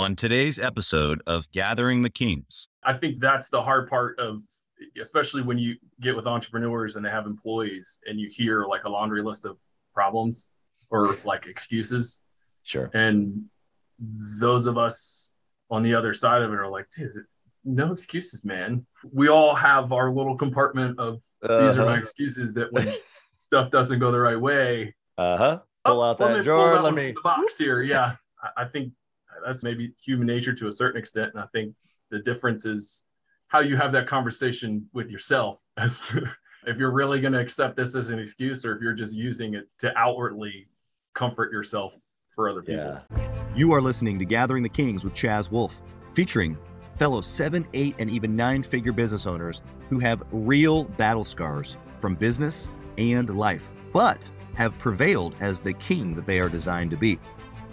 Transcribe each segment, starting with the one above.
On today's episode of Gathering the Kings, I think that's the hard part of, especially when you get with entrepreneurs and they have employees and you hear like a laundry list of problems or like excuses. Sure. And those of us on the other side of it are like, dude, no excuses, man. We all have our little compartment of these are my Uh-huh. excuses that when stuff doesn't go the right way, Uh-huh. Pull Oh, out let that me pull drawer. that Let me from the box here. Yeah, I- I think that's maybe human nature to a certain extent, and I think the difference is how you have that conversation with yourself as to if you're really going to accept this as an excuse or if you're just using it to outwardly comfort yourself for other people. Yeah. you are listening to Gathering the Kings with Chaz Wolfe, featuring fellow seven, eight, and even nine figure business owners who have real battle scars from business and life, but have prevailed as the king that they are designed to be.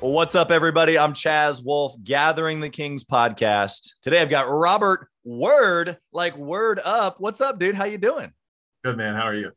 Well, what's up, everybody? I'm Chaz Wolfe, Gathering the Kings podcast. Today I've got Robert Word, like Word Up. What's up, dude? How you doing? Good man, how are you?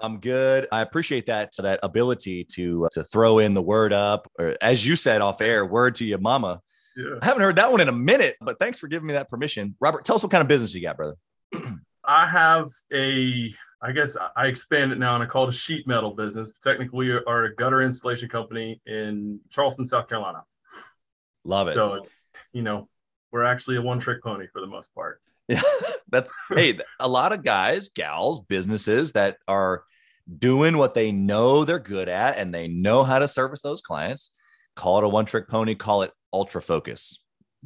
I'm good. I appreciate that that ability to uh, to throw in the word up, or as you said off air, word to your mama. Yeah. I haven't heard that one in a minute, but thanks for giving me that permission. Robert, tell us what kind of business you got, brother. I have a, I guess I expand it now and I call it a sheet metal business. Technically, we are a gutter installation company in Charleston, South Carolina. Love it. So it's, you know, we're actually a one trick pony for the most part. Yeah, that's hey, a lot of guys, gals, businesses that are doing what they know they're good at and they know how to service those clients. Call it a one trick pony, call it ultra focus.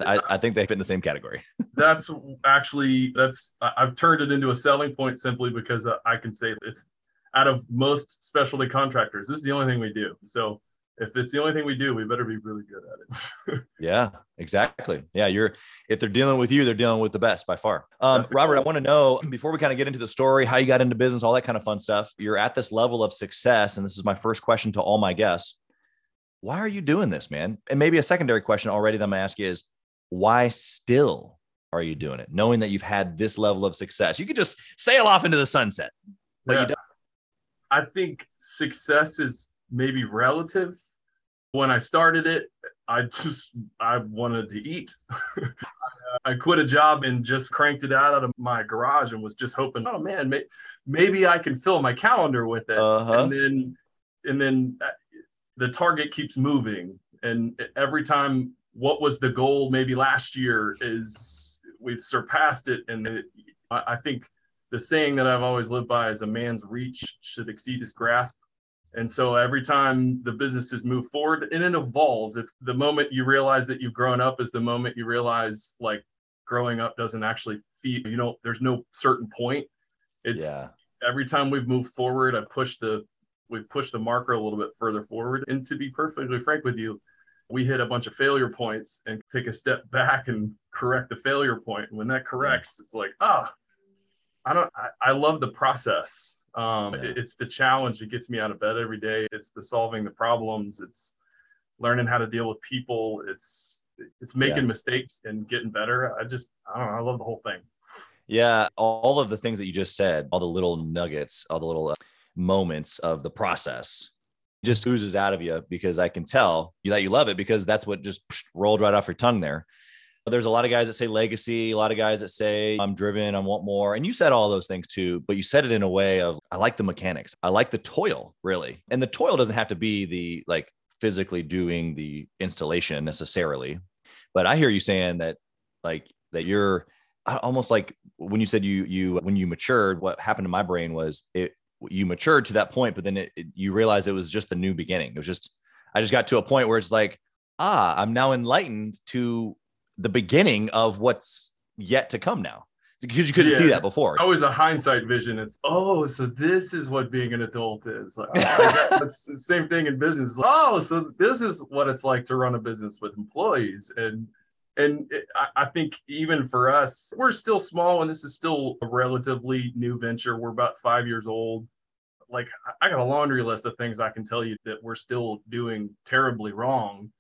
I, I think they fit in the same category. That's actually, that's, I've turned it into a selling point simply because uh, I can say it's out of most specialty contractors, this is the only thing we do. So if it's the only thing we do, we better be really good at it. Yeah, exactly. Yeah, you're if they're dealing with you, they're dealing with the best by far. Um, Robert, I want to know before we kind of get into the story, how you got into business, all that kind of fun stuff. You're at this level of success, and this is my first question to all my guests. Why are you doing this, man? And maybe a secondary question already that I'm gonna ask you is why still are you doing it, knowing that you've had this level of success? You could just sail off into the sunset, but Yeah. you don't. I think success is maybe relative. When I started it, I just I wanted to eat. I quit a job and just cranked it out out of my garage and was just hoping, oh man, may, maybe I can fill my calendar with it. Uh-huh. And then and then uh, the target keeps moving, and every time, what was the goal? Maybe last year is we've surpassed it, and the, I, I think the saying that I've always lived by is a man's reach should exceed his grasp. And so every time the businesses move forward and it evolves, it's the moment you realize that you've grown up is the moment you realize like growing up doesn't actually feed, you know, there's no certain point. It's Yeah, every time we've moved forward, I've pushed the, we've pushed the marker a little bit further forward. And to be perfectly frank with you, we hit a bunch of failure points and take a step back and correct the failure point. And when that corrects, it's like, ah, I don't, I, I love the process. Um, Yeah. it- it's the challenge that gets me out of bed every day. It's the solving the problems. It's learning how to deal with people. It's, it's making Yeah. mistakes and getting better. I just, I don't know. I love the whole thing. Yeah, all of the things that you just said, all the little nuggets, all the little uh, moments of the process just oozes out of you because I can tell you that you love it because that's what just rolled right off your tongue there. But There's a lot of guys that say legacy, a lot of guys that say I'm driven, I want more. And you said all those things too, but you said it in a way of I like the mechanics. I like the toil, really. And the toil doesn't have to be the like physically doing the installation necessarily. But I hear you saying that like that you're almost like when you said you you when you matured what happened to my brain was it you matured to that point but then it, it- you realize it was just the new beginning it was just i just got to a point where it's like ah i'm now enlightened to the beginning of what's yet to come now because you couldn't Yeah. see that before. always a hindsight vision. It's oh, so this is what being an adult is. Like, I guess that's the same thing in business. Oh, so this is what it's like to run a business with employees. And and I, think even for us, we're still small, and this is still a relatively new venture. We're about five years old. Like I got a laundry list of things I can tell you that we're still doing terribly wrong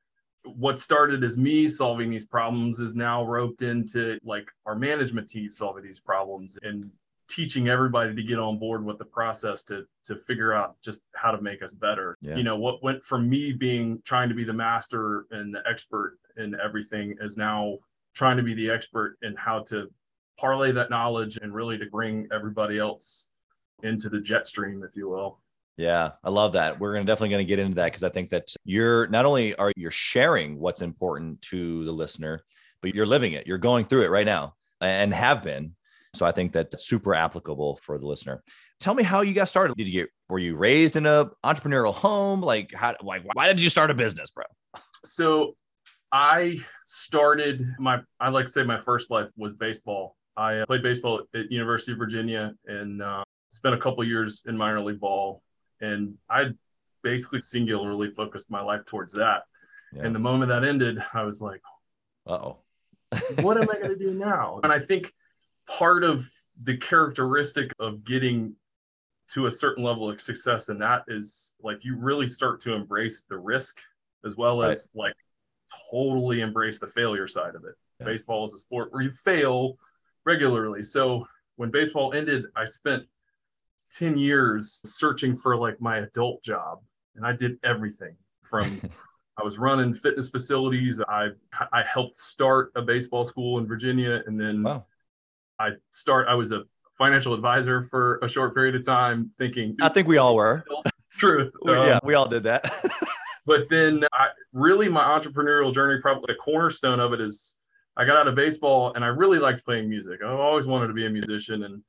what started as me solving these problems is now roped into like our management team solving these problems and teaching everybody to get on board with the process to to figure out just how to make us better. Yeah. You know, what went from me being trying to be the master and the expert in everything is now trying to be the expert in how to parlay that knowledge and really to bring everybody else into the jet stream, if you will. Yeah, I love that. We're gonna definitely going to get into that because I think that you're not only are you're sharing what's important to the listener, but you're living it. You're going through it right now and have been. So I think that's super applicable for the listener. Tell me how you got started. Did you get were you raised in a entrepreneurial home? Like how like why did you start a business, bro? So I started my I like to say my first life was baseball. I uh, played baseball at University of Virginia and uh, spent a couple years in minor league ball, and I basically singularly focused my life towards that. Yeah. And the moment that ended, I was like, Uh-oh. what am I going to do now? And I think part of the characteristic of getting to a certain level of success and that is like you really start to embrace the risk as well as like totally embrace the failure side of it. Yeah. Baseball is a sport where you fail regularly. So when baseball ended, I spent 10 years searching for like my adult job and I did everything from I was running fitness facilities. I I helped start a baseball school in Virginia, and then Wow. I start. I was a financial advisor for a short period of time, thinking I think we all were. truth. We- Um, yeah, we all did that. but then I really my entrepreneurial journey, probably the cornerstone of it is I got out of baseball and I really liked playing music. I always wanted to be a musician, and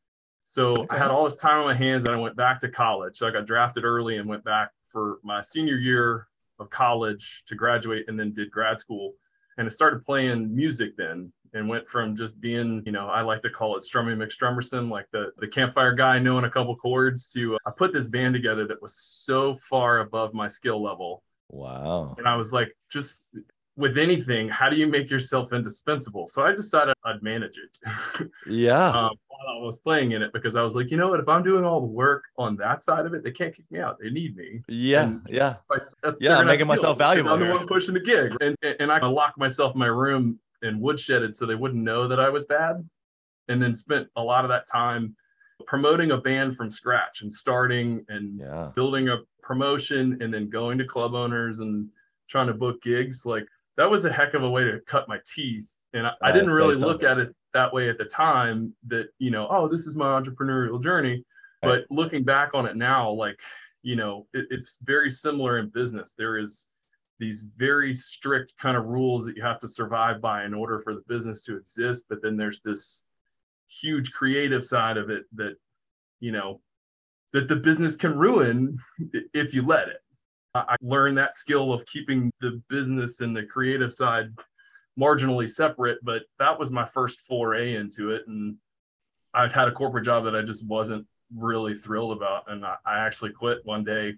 so Okay. I had all this time on my hands, and I went back to college. So I got drafted early and went back for my senior year of college to graduate, and then did grad school. And I started playing music then, and went from just being, you know, I like to call it Strummy McStrummerson, like the the campfire guy knowing a couple chords, to uh, I put this band together that was so far above my skill level wow. and I was like, just with anything, how do you make yourself indispensable? So I decided I'd manage it Yeah. um, while I was playing in it because I was like, you know what? If I'm doing all the work on that side of it, they can't kick me out. They need me. yeah. and- Yeah. I- Yeah, gonna making myself deal with it, 'cause valuable I'm the one pushing the gig, and and I lock myself in my room and woodshedded so they wouldn't know that I was bad, and then spent a lot of that time promoting a band from scratch and starting and Yeah. building a promotion and then going to club owners and trying to book gigs like that was a heck of a way to cut my teeth and i, I didn't really look at it that way at the time that you know oh this is my entrepreneurial journey Right. but looking back on it now like you know it, it's very similar in business there is these very strict kind of rules that you have to survive by in order for the business to exist but then there's this huge creative side of it that you know that the business can ruin if you let it. I learned that skill of keeping the business and the creative side marginally separate, but that was my first foray into it. And I'd had a corporate job that I just wasn't really thrilled about. And I actually quit one day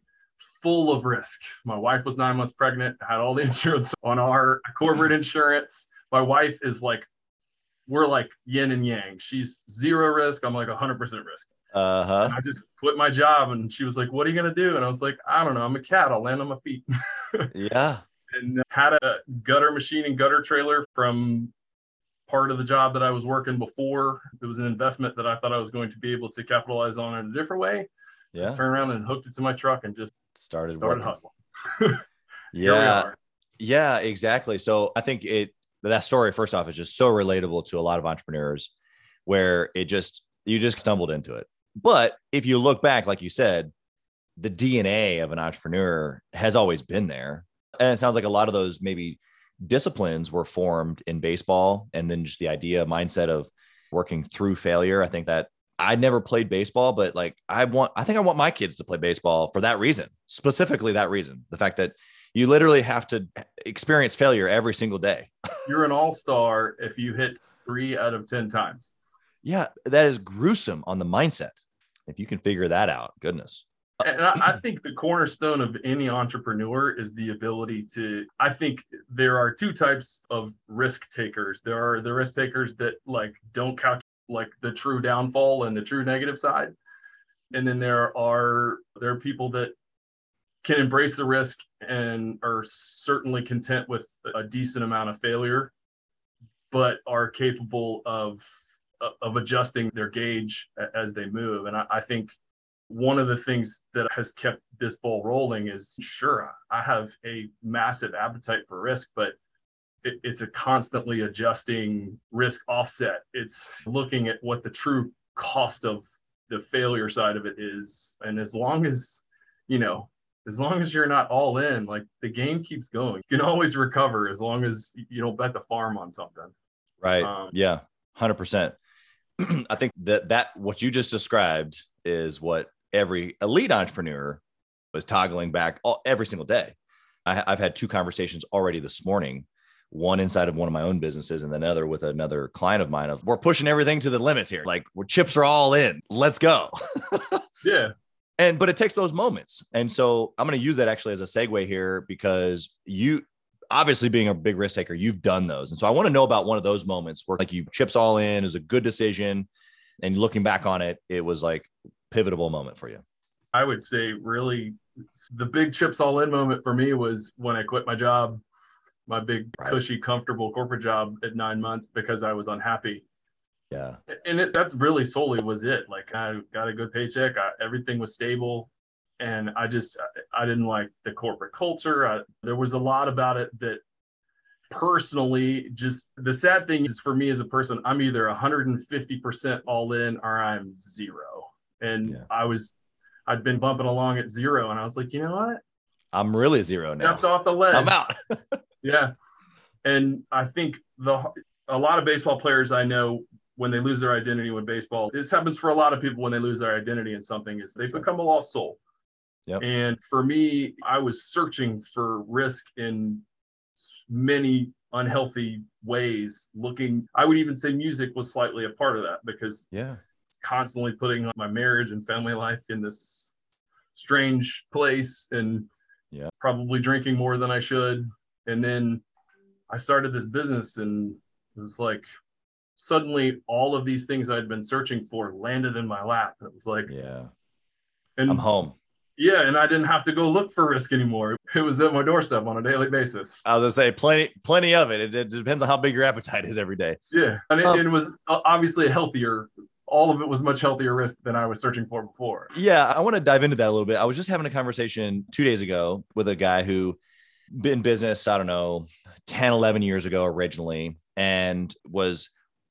full of risk. My wife was nine months pregnant, had all the insurance on our corporate insurance. My wife is like, we're like yin and yang. She's zero risk. I'm like 100% risk. Uh huh. And I just quit my job and she was like, What are you going to do? And I was like, I don't know. I'm a cat. I'll land on my feet. Yeah. and had a gutter machine and gutter trailer from part of the job that I was working before. It was an investment that I thought I was going to be able to capitalize on in a different way. Yeah. Turned around and hooked it to my truck and just Started. started working. hustling. Yeah. Yeah, exactly. So I think it that story first off is just so relatable to a lot of entrepreneurs where it just you just stumbled into it. But if you look back like you said, the DNA of an entrepreneur has always been there. And it sounds like a lot of those maybe disciplines were formed in baseball and then just the idea mindset of working through failure. I think that I never played baseball, but like I want I think I want my kids to play baseball for that reason. Specifically that reason. The fact that you literally have to experience failure every single day. You're an all star if you hit three out of 10 times. Yeah, that is gruesome on the mindset. If you can figure that out, goodness. And I, I think the cornerstone of any entrepreneur is the ability to. I think there are two types of risk takers. There are the risk takers that like don't calculate like the true downfall and the true negative side, and then there are there are people that can embrace the risk and are certainly content with a decent amount of failure, but are capable of of adjusting their gauge as they move. And I, I think one of the things that has kept this ball rolling is sure I have a massive appetite for risk, but it, it's a constantly adjusting risk offset. It's looking at what the true cost of the failure side of it is. And as long as, you know, as long as you're not all in, like the game keeps going. You can always recover as long as you don't bet the farm on something. Right. Um, yeah. 100%. I think that that what you just described is what every elite entrepreneur was toggling back all, every single day. I, I've had two conversations already this morning one inside of one of my own businesses and then another with another client of mine of we're pushing everything to the limits here. Like we're chips are all in. Let's go. Yeah. And but it takes those moments. And so i'm going to use that actually as a segue here because you obviously being a big risk taker you've done those. And so i want to know about one of those moments where like you chips all in is a good decision and looking back on it it was like pivotal moment for you. I would say really the big chips all in moment for me was when i quit my job my big right. cushy comfortable corporate job at nine months because I was unhappy. Yeah. And it, that's really solely was it. Like I got a good paycheck. I, everything was stable. And I just, I didn't like the corporate culture. I, there was a lot about it that personally just the sad thing is for me as a person, I'm either 150% all in or I'm zero. And yeah. I was, I'd been bumping along at zero and I was like, you know what? I'm really zero now. Stepped off the ledge. I'm out. Yeah, and I think the a lot of baseball players I know when they lose their identity with baseball, this happens for a lot of people when they lose their identity in something is they become a lost soul. Yep. And for me, I was searching for risk in many unhealthy ways. Looking, I would even say music was slightly a part of that because yeah, constantly putting my marriage and family life in this strange place and yeah, probably drinking more than I should and then I started this business, and it was like suddenly all of these things I'd been searching for landed in my lap. It was like, yeah, and I'm home. Yeah, and I didn't have to go look for risk anymore. It was at my doorstep on a daily basis. I was gonna say plenty, plenty of it. It, it depends on how big your appetite is every day. Yeah, and it, um, it was uh, obviously a healthier all of it was much healthier risk than I was searching for before. Yeah, I want to dive into that a little bit. I was just having a conversation two days ago with a guy who been business, I don't know, 10, 11 years ago originally, and was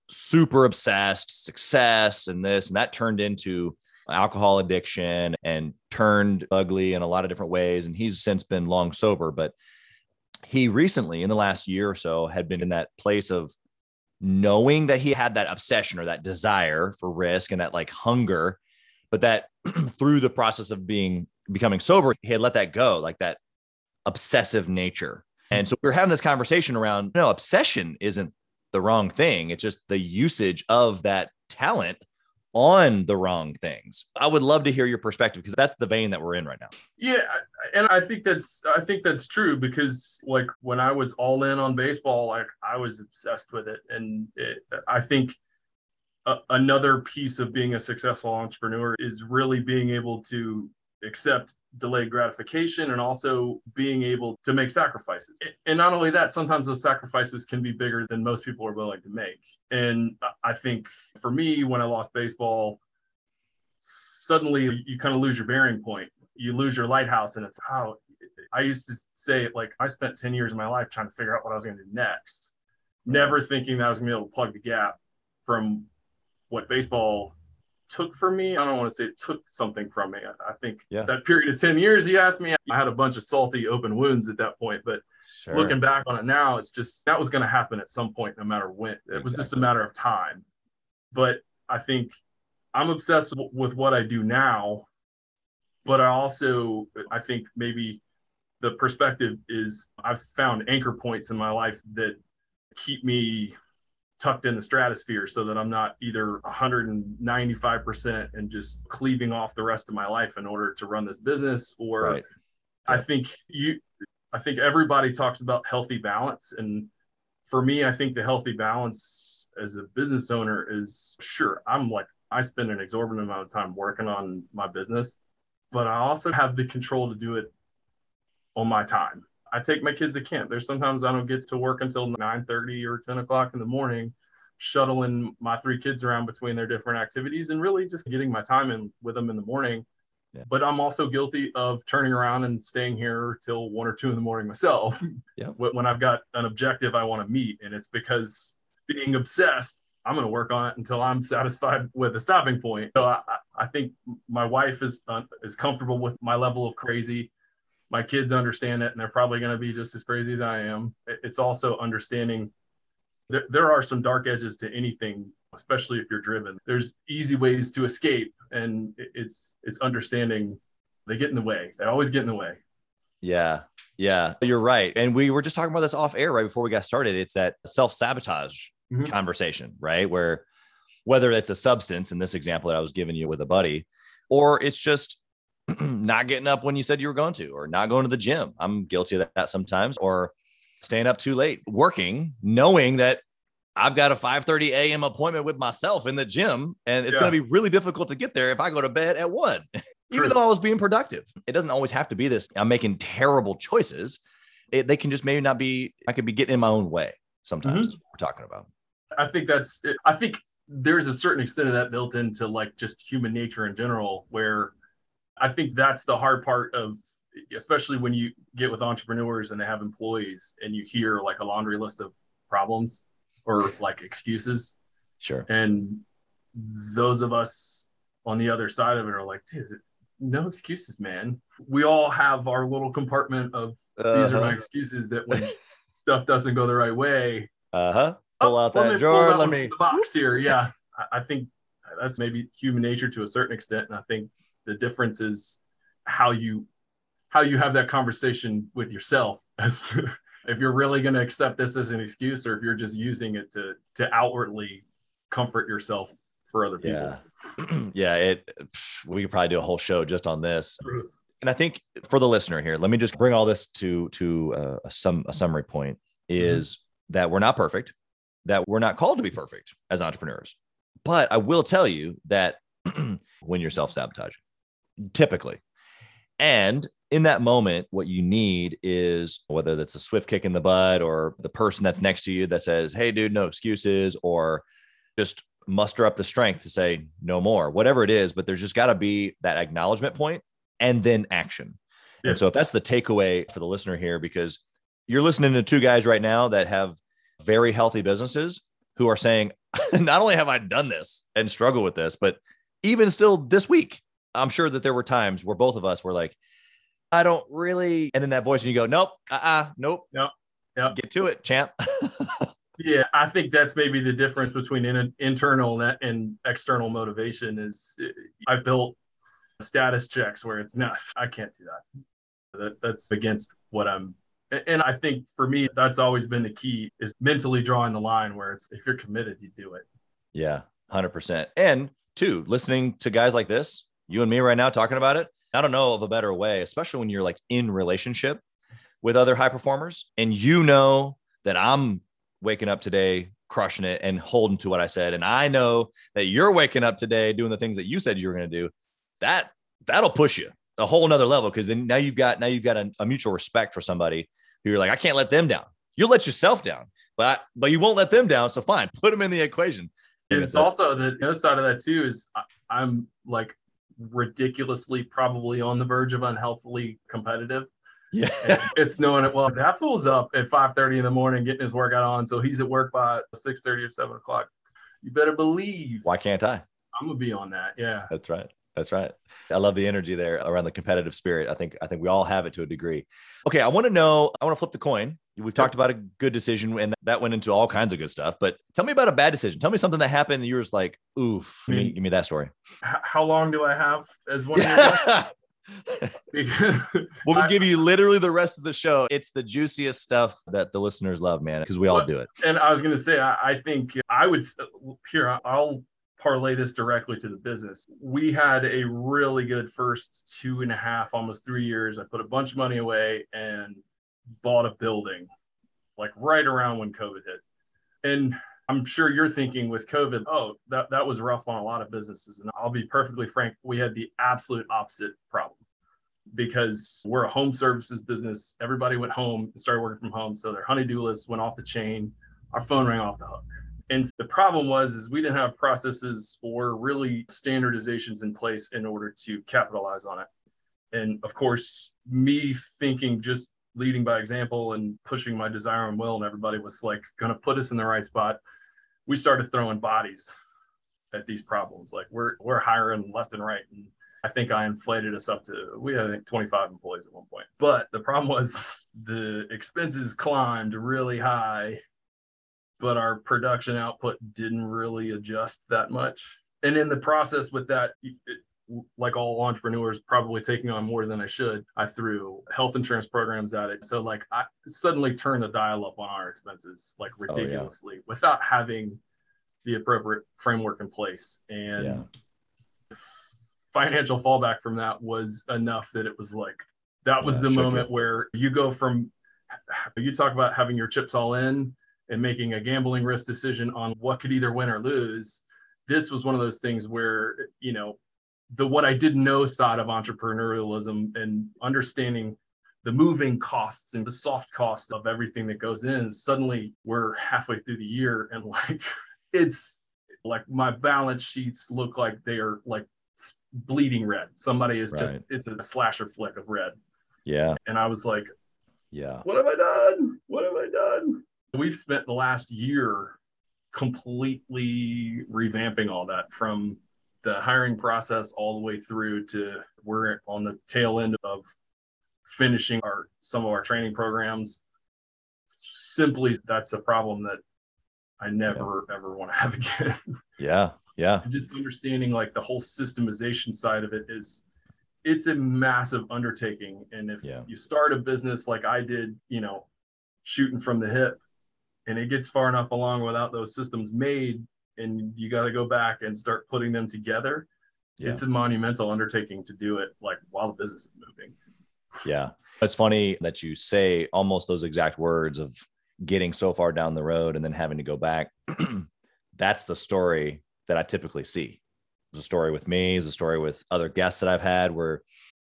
super obsessed, success and this, and that turned into alcohol addiction and turned ugly in a lot of different ways. And he's since been long sober, but he recently, in the last year or so, had been in that place of knowing that he had that obsession or that desire for risk and that like hunger, but that through the process of being becoming sober, he had let that go, like that obsessive nature. Hmm. And so we are having this conversation around no, obsession isn't the wrong thing. It's just the usage of that talent on the wrong things. I would love to hear your perspective because that's the vein that we're in right now. Yeah, and I think that's I think that's true because like when I was all in on baseball, like I was obsessed with it, and it, I think a, another piece of being a successful entrepreneur is really being able to accept delayed gratification and also being able to make sacrifices. And not only that, sometimes those sacrifices can be bigger than most people are willing to make. And I think for me, when I lost baseball, suddenly you kind of lose your bearing point. You lose your lighthouse, and it's how I used to say like I spent 10 years of my life trying to figure out what I was going to do next, never thinking that I was going to be able to plug the gap from what baseball took from me. I don't want to say it took something from me. I, I think yeah. that period of 10 years, you asked me, I had a bunch of salty open wounds at that point. But sure. looking back on it now, it's just that was going to happen at some point, no matter when. It exactly. was just a matter of time. But I think I'm obsessed with, with what I do now. But I also, I think maybe the perspective is I've found anchor points in my life that keep me tucked in the stratosphere so that I'm not either 195% and just cleaving off the rest of my life in order to run this business or Right. I think you I think everybody talks about healthy balance and for me I think the healthy balance as a business owner is sure I'm like I spend an exorbitant amount of time working on my business but I also have the control to do it on my time. I take my kids to camp. There's sometimes I don't get to work until 9:30 or 10 o'clock in the morning, shuttling my three kids around between their different activities and really just getting my time in with them in the morning. Yeah. But I'm also guilty of turning around and staying here till one or two in the morning myself. Yeah. when I've got an objective I want to meet, and it's because being obsessed I'm going to work on it until I'm satisfied with a stopping point. So I, I- I think my wife is uh, is comfortable with my level of crazy. My kids understand it, and they're probably going to be just as crazy as I am. It's also understanding there, there are some dark edges to anything, especially if you're driven. There's easy ways to escape, and it's it's understanding they get in the way. They always get in the way. Yeah. Yeah. You're right. And we were just talking about this off air right before we got started. It's that self sabotage Mhm. conversation, right? Where whether it's a substance in this example that I was giving you with a buddy, or it's just not getting up when you said you were going to, or not going to the gym. I'm guilty of that sometimes, or staying up too late, working, knowing that I've got a 5:30 a.m. appointment with myself in the gym, and it's Yeah. going to be really difficult to get there if I go to bed at one, even though I was being productive. It doesn't always have to be this. I'm making terrible choices. It, they can just maybe not be. I could be getting in my own way. Sometimes what we're talking about. I think that's it. I think there's a certain extent of that built into like just human nature in general, where I think that's the hard part of, especially when you get with entrepreneurs and they have employees and you hear like a laundry list of problems or like excuses. Sure. And those of us on the other side of it are like, dude, no excuses, man. We all have our little compartment of these are my excuses that when stuff doesn't go the right way, Uh huh. Pull out let that drawer. that Let me. the box here. Yeah, I think that's maybe human nature to a certain extent, and I think the difference is how you how you have that conversation with yourself as to if you're really going to accept this as an excuse or if you're just using it to to outwardly comfort yourself for other people. Yeah. yeah. It. We could probably do a whole show just on this. And I think for the listener here, let me just bring all this to to uh, a sum a summary point is that we're not perfect, that we're not called to be perfect as entrepreneurs. But I will tell you that when you're self sabotaging, typically, and in that moment, what you need is whether that's a swift kick in the butt or the person that's next to you that says, "Hey, dude, no excuses," or just muster up the strength to say no more, whatever it is. But there's just got to be that acknowledgement point and then action. And so if that's the takeaway for the listener here, because you're listening to two guys right now that have very healthy businesses who are saying, not only have I done this and struggle with this, but even still this week, I'm sure that there were times where both of us were like, I don't really, and then that voice, and you go, nope, uh uh nope. Yep, yep. Get to it, champ. Yeah, I think that's maybe the difference between in, internal and, and external motivation is uh, I've built status checks where it's not, I can't do that. that that's against what I'm. And I think for me, that's always been the key is mentally drawing the line where it's if you're committed, you do it. Yeah, 100%. And two, listening to guys like this, you and me right now talking about it, I don't know of a better way, especially when you're like in relationship with other high performers and you know that I'm waking up today crushing it and holding to what I said and I know that you're waking up today doing the things that you said you were going to do. That that'll push you a whole nother level because then now you've got now you've got a, a mutual respect for somebody who you're like I can't let them down. You'll let yourself down, but but you won't let them down. So fine, put them in the equation. And it's also the other side of that too is I'm like ridiculously probably on the verge of unhealthily competitive. Yeah. And it's knowing it well. That fool's up at 5:30 in the morning getting his workout on, so he's at work by 6:30 or 7 o'clock. You better believe Why can't I? I'm gonna be on that. Yeah. That's right. That's right. I love the energy there around the competitive spirit. I think I think we all have it to a degree. Okay, I want to know. I want to flip the coin. We've talked about a good decision, and that went into all kinds of good stuff. But tell me about a bad decision. Tell me something that happened, and you were just like, "Oof." Give me, mean- give me that story. How long do I have as one? because We'll I- give you literally the rest of the show. It's the juiciest stuff that the listeners love, man, because we all What- do it. and I was going to say, I, I think I would here. I'll parlay this directly to the business. We had a really good first two and a half, almost three years. I put a bunch of money away and bought a building, like right around when COVID hit. And I'm sure you're thinking with COVID, oh, that that was rough on a lot of businesses. And I'll be perfectly frank, we had the absolute opposite problem because we're a home services business. Everybody went home and started working from home. So their honeydew list went off the chain. Our phone rang off the hook. And the problem was is we didn't have processes or really standardizations in place in order to capitalize on it. And of course, me thinking just leading by example and pushing my desire and will and everybody was like going to put us in the right spot. We started throwing bodies at these problems. Like we're we're hiring left and right. And I think I inflated us up to we had I think 25 employees at one point. But the problem was the expenses climbed really high, but our production output didn't really adjust that much. And in the process with that, like all entrepreneurs, probably taking on more than I should, I threw health insurance programs at it. So like I suddenly turned the dial up on our expenses like Oh, yeah. ridiculously without having the appropriate framework in place. And Yeah. financial fallback from that was enough that it was like that was Yeah, the moment you. where you go from you talk about having your chips all in and making a gambling risk decision on what could either win or lose this was one of those things where you know the what i didn't know side of entrepreneurialism and understanding the moving costs and the soft costs of everything that goes in suddenly we're halfway through the year and like it's like my balance sheets look like they are like bleeding red somebody is just it's a slasher flick of red Yeah. and i was like Yeah. what have I done? What have I done? We've spent the last year completely revamping all that from the hiring process all the way through to we're on the tail end of finishing our some of our training programs. Simply that's a problem that I never ever want to have again. Yeah. Yeah. just understanding like the whole systemization side of it is it's a massive undertaking and if Yeah. you start a business like i did you know shooting from the hip and it gets far enough along without those systems made and you got to go back and start putting them together Yeah. it's a monumental undertaking to do it like while the business is moving Yeah. It's funny that you say almost those exact words of getting so far down the road and then having to go back. That's the story that I typically see. It's a story with me, it's a story with other guests that I've had where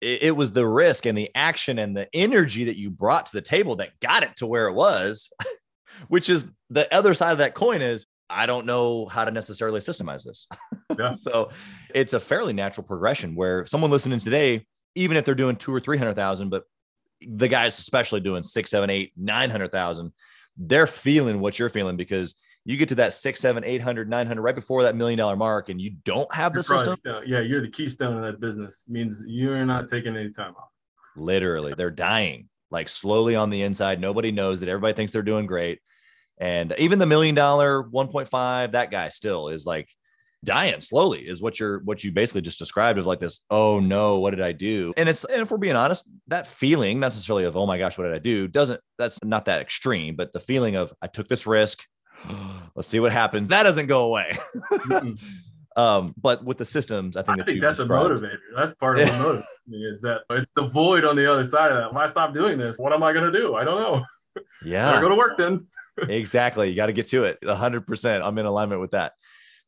it, it was the risk and the action and the energy that you brought to the table that got it to where it was, which is the other side of that coin is I don't know how to necessarily systemize this. Yeah. so it's a fairly natural progression where someone listening today, even if they're doing two or 300,000, but the guys especially doing six, seven, eight, 900,000, they're feeling what you're feeling because you get to that six, seven, 800, 900 right before that million dollar mark and you don't have the system. yeah you're the keystone of that business means you're not taking any time off Literally, they're dying like slowly on the inside. Nobody knows that everybody thinks they're doing great. And even the million dollar 1.5, that guy still is like dying slowly, is what you're what you basically just described of like this, oh no, what did I do? And it's and if we're being honest, that feeling, not necessarily of oh my gosh, what did I do, doesn't that's not that extreme, but the feeling of I took this risk. Let's see what happens. That doesn't go away. Um, but with the systems, I think I that think that's a motivator. That's part of the motivator is that it's the void on the other side of that. If I stop doing this, what am I going to do? I don't know. Yeah. Better go to work then. exactly. You got to get to it. hundred percent. I'm in alignment with that.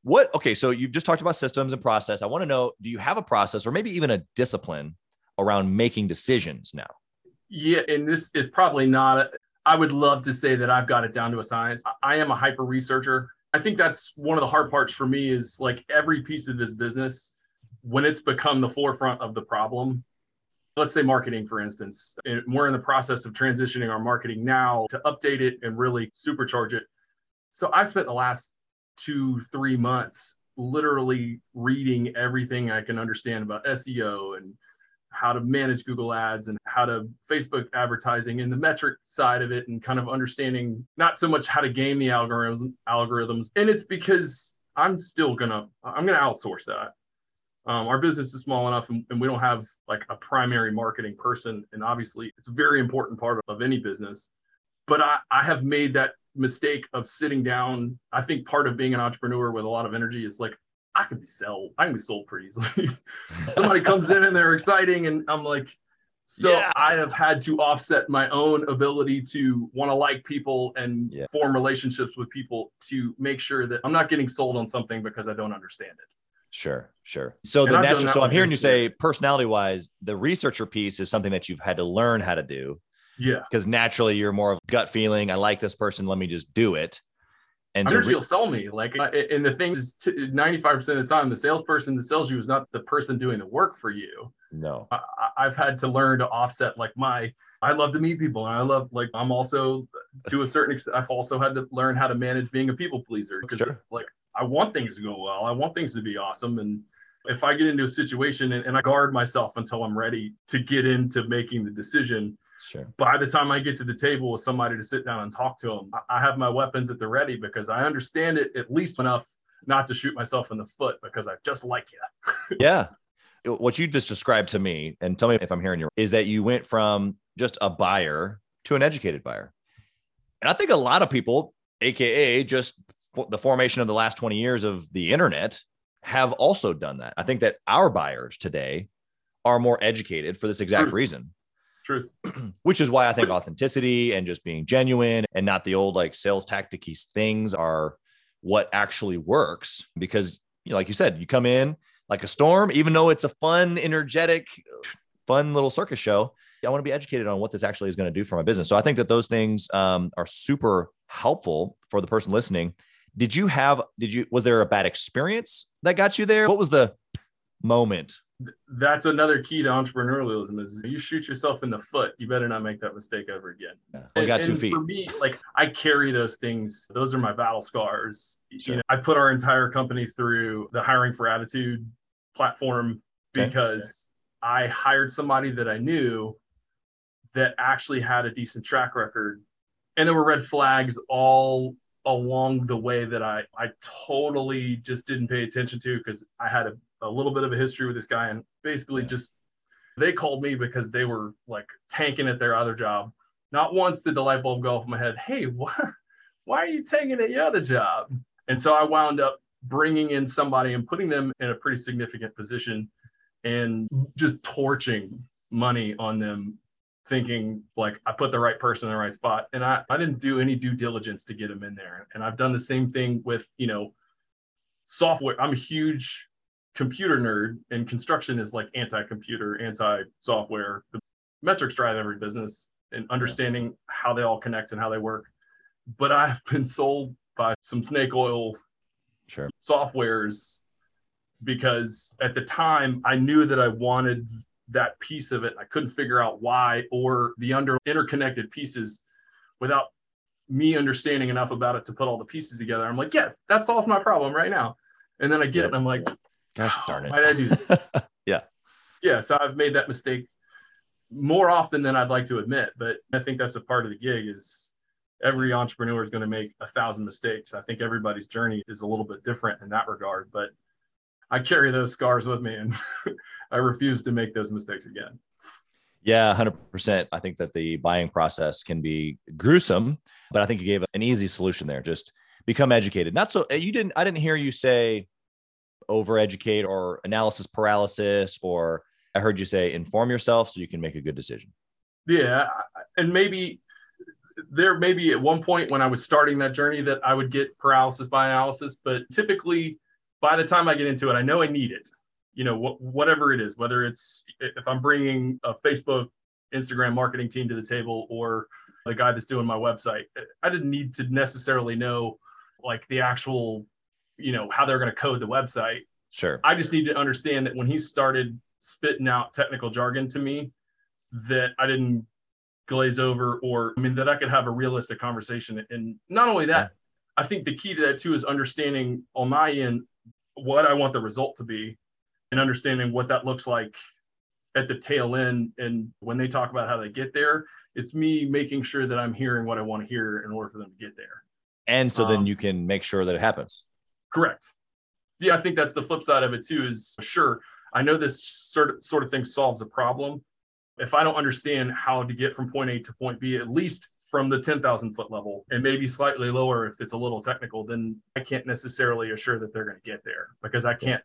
What? Okay. So you've just talked about systems and process. I want to know, do you have a process or maybe even a discipline around making decisions now? Yeah, and this is probably not. A, I would love to say that I've got it down to a science. I, I am a hyper researcher. I think that's one of the hard parts for me is like every piece of this business, when it's become the forefront of the problem. Let's say marketing, for instance, and we're in the process of transitioning our marketing now to update it and really supercharge it. So I've spent the last two, three months literally reading everything I can understand about SEO and how to manage Google Ads and how to Facebook advertising and the metric side of it and kind of understanding not so much how to game the algorithms algorithms. And it's because I'm still gonna I'm gonna outsource that. Um, our business is small enough and, and, we don't have like a primary marketing person. And obviously, it's a very important part of, of any business. But I, I have made that mistake of sitting down. I think part of being an entrepreneur with a lot of energy is like, I can be sold. I can be sold pretty easily. Somebody comes in and they're exciting, and I'm like, so yeah. I have had to offset my own ability to want to like people and yeah. form relationships with people to make sure that I'm not getting sold on something because I don't understand it. Sure, sure. So and the natural, so I'm hearing you say personality wise, the researcher piece is something that you've had to learn how to do. Yeah. Because naturally you're more of gut feeling. I like this person. Let me just do it. And energy re- will sell me. Like, and the thing is, 95% of the time, the salesperson that sells you is not the person doing the work for you. No. I, I've had to learn to offset like my, I love to meet people. And I love, like, I'm also to a certain extent, I've also had to learn how to manage being a people pleaser because, sure. like, I want things to go well. I want things to be awesome. And if I get into a situation and, and I guard myself until I'm ready to get into making the decision, Sure. By the time I get to the table with somebody to sit down and talk to them, I have my weapons at the ready because I understand it at least enough not to shoot myself in the foot because I just like you. yeah. What you just described to me, and tell me if I'm hearing you, is that you went from just a buyer to an educated buyer. And I think a lot of people, AKA just the formation of the last 20 years of the internet, have also done that. I think that our buyers today are more educated for this exact reason. Truth. Which is why I think authenticity and just being genuine and not the old like sales tacticy things are what actually works. Because, you know, like you said, you come in like a storm, even though it's a fun, energetic, fun little circus show. I want to be educated on what this actually is going to do for my business. So I think that those things um, are super helpful for the person listening. Did you have, did you, was there a bad experience that got you there? What was the moment that's another key to entrepreneurialism is you shoot yourself in the foot you better not make that mistake ever again yeah. I got two feet for me like i carry those things those are my battle scars sure. you know i put our entire company through the hiring for attitude platform because okay. i hired somebody that i knew that actually had a decent track record and there were red flags all along the way that i i totally just didn't pay attention to because i had a a little bit of a history with this guy and basically yeah. just they called me because they were like tanking at their other job. Not once did the light bulb go off in my head. Hey, why, why are you tanking at your other job? And so I wound up bringing in somebody and putting them in a pretty significant position and just torching money on them thinking like I put the right person in the right spot. And I, I didn't do any due diligence to get them in there. And I've done the same thing with, you know, software. I'm a huge computer nerd and construction is like anti-computer, anti-software. The metrics drive every business and understanding how they all connect and how they work. But I've been sold by some snake oil sure. softwares because at the time I knew that I wanted that piece of it. I couldn't figure out why or the under interconnected pieces without me understanding enough about it to put all the pieces together. I'm like, yeah, that solves my problem right now. And then I get it and I'm like, Gosh oh, darn it. Why did I do this? yeah. Yeah. So I've made that mistake more often than I'd like to admit, but I think that's a part of the gig is every entrepreneur is going to make a thousand mistakes. I think everybody's journey is a little bit different in that regard, but I carry those scars with me and I refuse to make those mistakes again. Yeah, 100%. I think that the buying process can be gruesome, but I think you gave an easy solution there. Just become educated. Not so you didn't I didn't hear you say overeducate or analysis paralysis or i heard you say inform yourself so you can make a good decision yeah and maybe there may be at one point when i was starting that journey that i would get paralysis by analysis but typically by the time i get into it i know i need it. You know wh- whatever it is whether it's if i'm bringing a facebook instagram marketing team to the table or the guy that's doing my website eh, i didn't need to necessarily know like the actual you know how they're going to code the website. Sure. I just need to understand that when he started spitting out technical jargon to me that i didn't glaze over or i mean that i could have a realistic conversation. And not only that yeah. i think the key to that too is understanding on my end what i want the result to be and understanding what that looks like at the tail end and when they talk about how they get there it's me making sure that i'm hearing what i want to hear in order for them to get there and so um, then you can make sure that it happens Correct. Yeah, I think that's the flip side of it too. Is sure I know this sort of sort of thing solves a problem. If I don't understand how to get from point A to point B, at least from the 10,000 foot level and maybe slightly lower if it's a little technical, then I can't necessarily assure that they're going to get there because I can't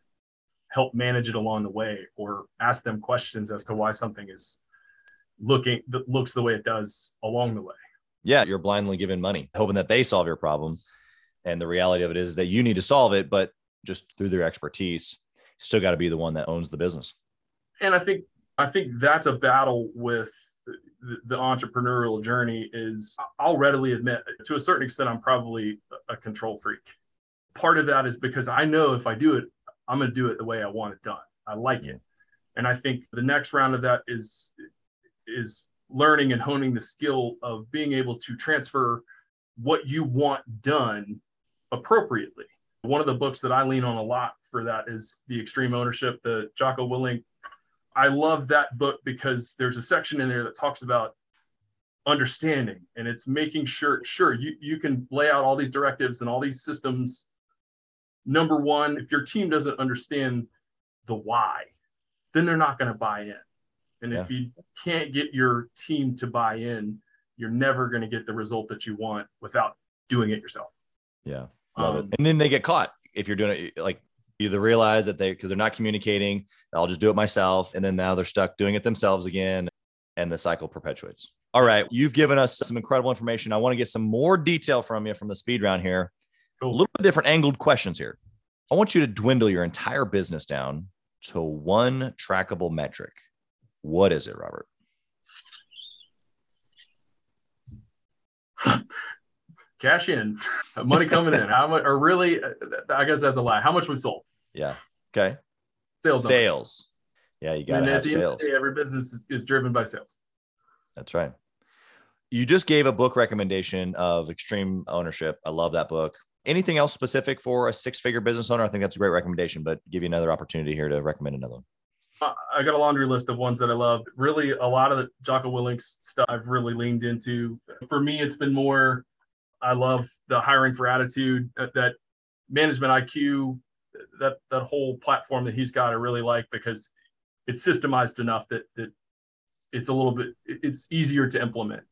help manage it along the way or ask them questions as to why something is looking that looks the way it does along the way. Yeah, you're blindly giving money, hoping that they solve your problem. And the reality of it is that you need to solve it, but just through their expertise, still got to be the one that owns the business. And I think I think that's a battle with the, entrepreneurial journey is I'll readily admit to a certain extent I'm probably a control freak. Part of that is because I know if I do it, I'm going to do it the way I want it done. I like it. And I think the next round of that is is learning and honing the skill of being able to transfer what you want done appropriately. One of the books that I lean on a lot for that is The Extreme Ownership, the Jocko Willink. I love that book because there's a section in there that talks about understanding and it's making sure sure you, you can lay out all these directives and all these systems number one if your team doesn't understand the why then they're not going to buy in and yeah. if you can't get your team to buy in, you're never going to get the result that you want without doing it yourself. Yeah. Love um, it. And then they get caught if you're doing it like either realize that they because they're not communicating, I'll just do it myself. And then now they're stuck doing it themselves again. And the cycle perpetuates. All right. You've given us some incredible information. I want to get some more detail from you from the speed round here. Cool. A little bit different angled questions here. I want you to dwindle your entire business down to one trackable metric. What is it, Robert? Cash in, money coming in. How much, or really, uh, I guess that's a lie. How much we sold? Yeah. Okay. Sales. Sales. Yeah, you got to have sales. Day, every business is, is driven by sales. That's right. You just gave a book recommendation of extreme ownership. I love that book. Anything else specific for a six figure business owner? I think that's a great recommendation, but give you another opportunity here to recommend another one. I got a laundry list of ones that I love. Really, a lot of the Jocko Willink stuff I've really leaned into. For me, it's been more. I love the hiring for attitude, that, that management IQ, that that whole platform that he's got. I really like because it's systemized enough that that it's a little bit it's easier to implement.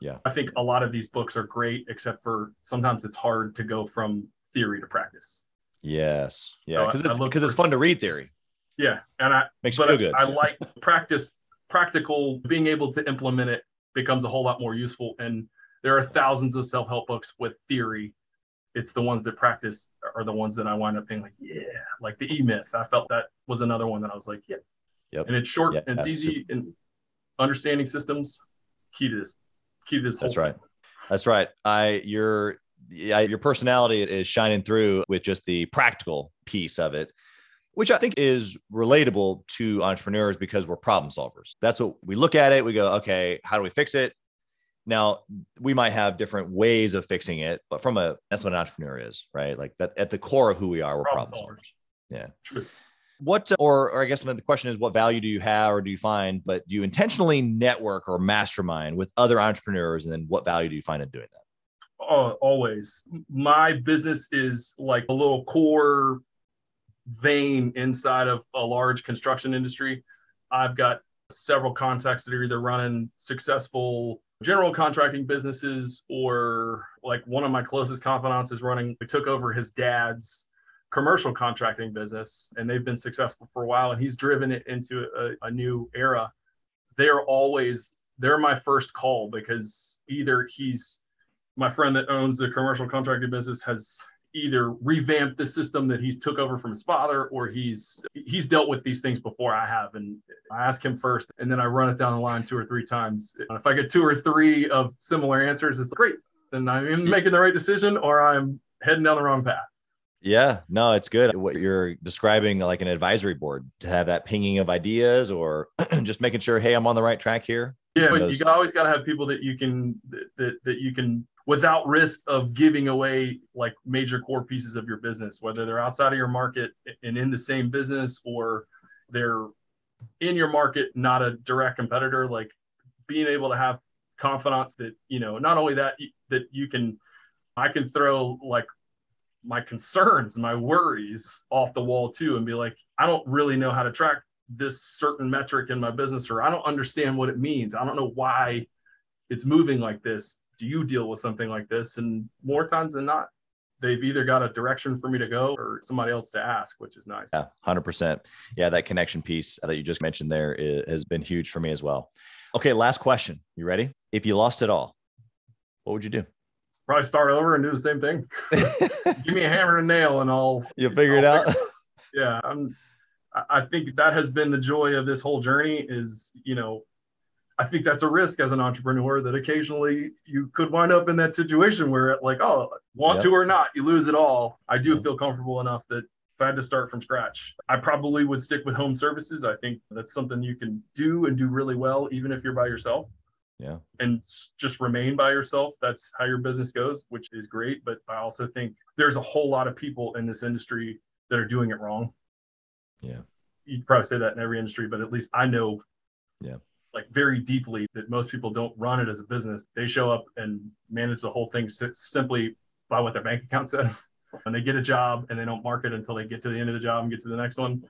Yeah, I think a lot of these books are great, except for sometimes it's hard to go from theory to practice. Yes, yeah, because so it's because it's fun to read theory. Yeah, and I makes you feel good. I, I like practice, practical, being able to implement it becomes a whole lot more useful. And there are thousands of self-help books with theory. It's the ones that practice are the ones that I wind up being like, yeah, like the E Myth. I felt that was another one that I was like, yeah. Yep. And it's short and it's easy super. and understanding systems. Key to this. Key to this. That's right. Thing. That's right. I your yeah, your personality is shining through with just the practical piece of it which I think is relatable to entrepreneurs because we're problem solvers. That's what we look at it. We go, okay, how do we fix it? Now, we might have different ways of fixing it, but from a that's what an entrepreneur is, right? Like that at the core of who we are, we're problem, problem solvers. Yeah. True. What, or, or I guess the question is, what value do you have or do you find? But do you intentionally network or mastermind with other entrepreneurs? And then what value do you find in doing that? Always. My business is like a little core vein inside of a large construction industry. I've got several contacts that are either running successful general contracting businesses or like one of my closest confidants is running we took over his dad's commercial contracting business and they've been successful for a while and he's driven it into a, a new era. They're always they're my first call because either he's my friend that owns the commercial contracting business has either revamped the system that he's took over from his father or he's he's dealt with these things before I have. And I ask him first and then I run it down the line two or three times. If I get two or three of similar answers it's great. Then I'm making the right decision or I'm heading down the wrong path yeah no it's good. What you're describing like an advisory board to have that pinging of ideas or just making sure hey I'm on the right track here. Yeah but you always got to have people that you can that, that you can without risk of giving away like major core pieces of your business, whether they're outside of your market and in the same business or they're in your market, not a direct competitor, like being able to have confidence that, you know, not only that, that you can, I can throw like my concerns, my worries off the wall too, and be like, I don't really know how to track this certain metric in my business, or I don't understand what it means. I don't know why it's moving like this. Do you deal with something like this? And more times than not, they've either got a direction for me to go or somebody else to ask, which is nice. Yeah, 100%. Yeah, that connection piece that you just mentioned there is, has been huge for me as well. Okay, last question. You ready? If you lost it all, what would you do? Probably start over and do the same thing. Give me a hammer and a nail and I'll you'll figure it I'll out. yeah, I'm I think that has been the joy of this whole journey is, you know, I think that's a risk as an entrepreneur that occasionally you could wind up in that situation where it like, oh, want Yep. to or not, you lose it all. I do Yep. feel comfortable enough that if I had to start from scratch, I probably would stick with home services. I think that's something you can do and do really well, even if you're by yourself Yeah. and just remain by yourself. That's how your business goes, which is great. But I also think there's a whole lot of people in this industry that are doing it wrong. Yeah. You'd probably say that in every industry, but at least I know, Yeah. like very deeply that most people don't run it as a business. They show up and manage the whole thing simply by what their bank account says. And they get a job and they don't market until they get to the end of the job and get to the next one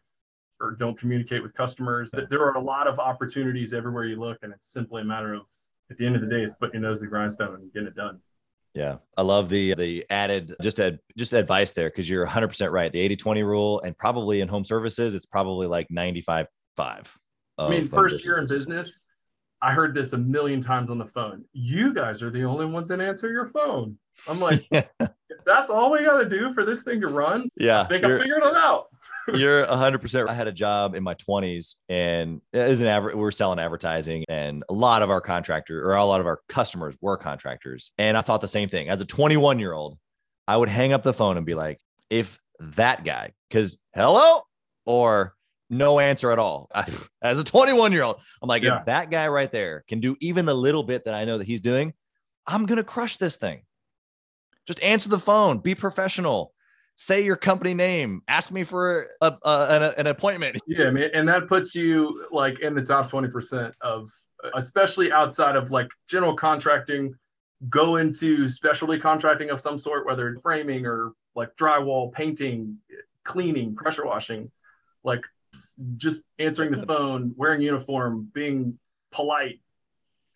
or don't communicate with customers. There are a lot of opportunities everywhere you look, and it's simply a matter of at the end of the day, it's putting your nose to the grindstone and getting it done. Yeah. I love the the added just ad, just advice there because you're 100% right. The 80/20 rule and probably in home services it's probably like 95 5. I mean, first year in business, I heard this a million times on the phone. You guys are the only ones that answer your phone. I'm like, if that's all we got to do for this thing to run, yeah. I think I figured it out. You're 100%. I had a job in my 20s and as an aver- we were selling advertising and a lot of our contractor or a lot of our customers were contractors. And I thought the same thing. As a 21 year old, I would hang up the phone and be like, if that guy, because hello or no answer at all. As a 21 year old, I'm like, Yeah. if that guy right there can do even the little bit that I know that he's doing, I'm going to crush this thing. Just answer the phone, be professional say your company name. Ask me for a, a, an, an appointment. Yeah, man, and that puts you like in the top 20% of especially outside of like general contracting, go into specialty contracting of some sort, whether framing or like drywall, painting, cleaning, pressure washing, like just answering the phone, wearing uniform, being polite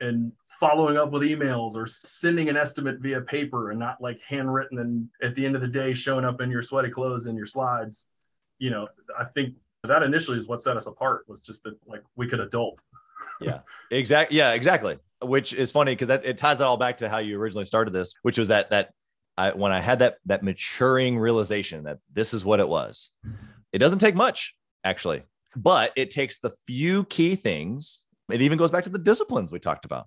and following up with emails or sending an estimate via paper and not like handwritten and at the end of the day showing up in your sweaty clothes and your slides you know i think that initially is what set us apart was just that like we could adult. Yeah. Exactly yeah exactly. Which is funny because that it ties it all back to how you originally started this which was that that I, when i had that that maturing realization that this is what it was. It doesn't take much actually but it takes the few key things it even goes back to the disciplines we talked about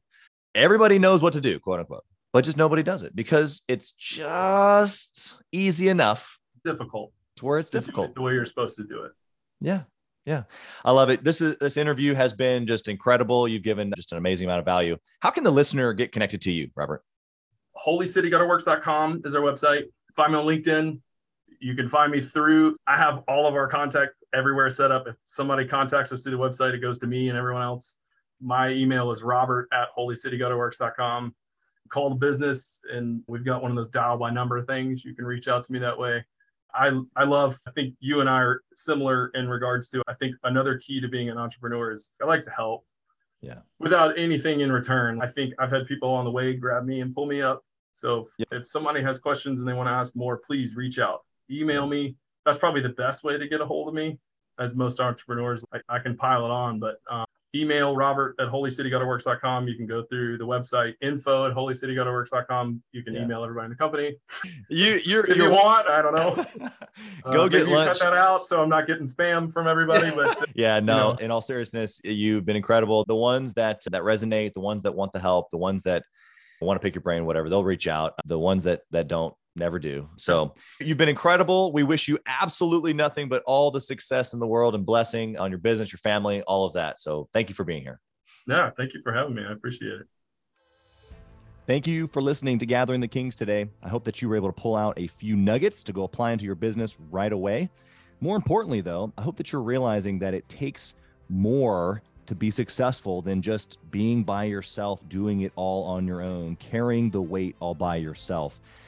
everybody knows what to do quote unquote but just nobody does it because it's just easy enough difficult to where it's do it difficult the way you're supposed to do it Yeah. Yeah. I love it. This is this interview has been just incredible. You've given just an amazing amount of value. How can the listener get connected to you, Robert? holycitygutterworks.com is our website find me on linkedin you can find me through i have all of our contact everywhere set up if somebody contacts us through the website it goes to me and everyone else my email is robert at holycitygutterworks.com call the business and we've got one of those dial by number things. You can reach out to me that way. I, I love i think you and i are similar in regards to i think another key to being an entrepreneur is i like to help. Yeah. without anything in return. I think i've had people on the way grab me and pull me up. So if, if somebody has questions and they want to ask more please reach out. Email me. That's probably the best way to get a hold of me. As most entrepreneurs i, I can pile it on but um, email robert at holycitygutterworks.com you can go through the website info at holycitygutterworks.com you can Yeah. email everybody in the company You you're if you want i don't know Go Uh, get you lunch. cut that out so i'm not getting spam from everybody but uh, Yeah, no, know. in all seriousness, you've been incredible. The ones that that resonate, the ones that want the help, the ones that want to pick your brain, whatever, they'll reach out. The ones that that don't never do. So you've been incredible. We wish you absolutely nothing but all the success in the world and blessing on your business, your family, all of that. So thank you for being here. yeah thank you for having me i appreciate it Thank you for listening to Gathering the Kings today. I hope that you were able to pull out a few nuggets to go apply into your business right away. More importantly, though, I hope that you're realizing that it takes more to be successful than just being by yourself, doing it all on your own, carrying the weight all by yourself.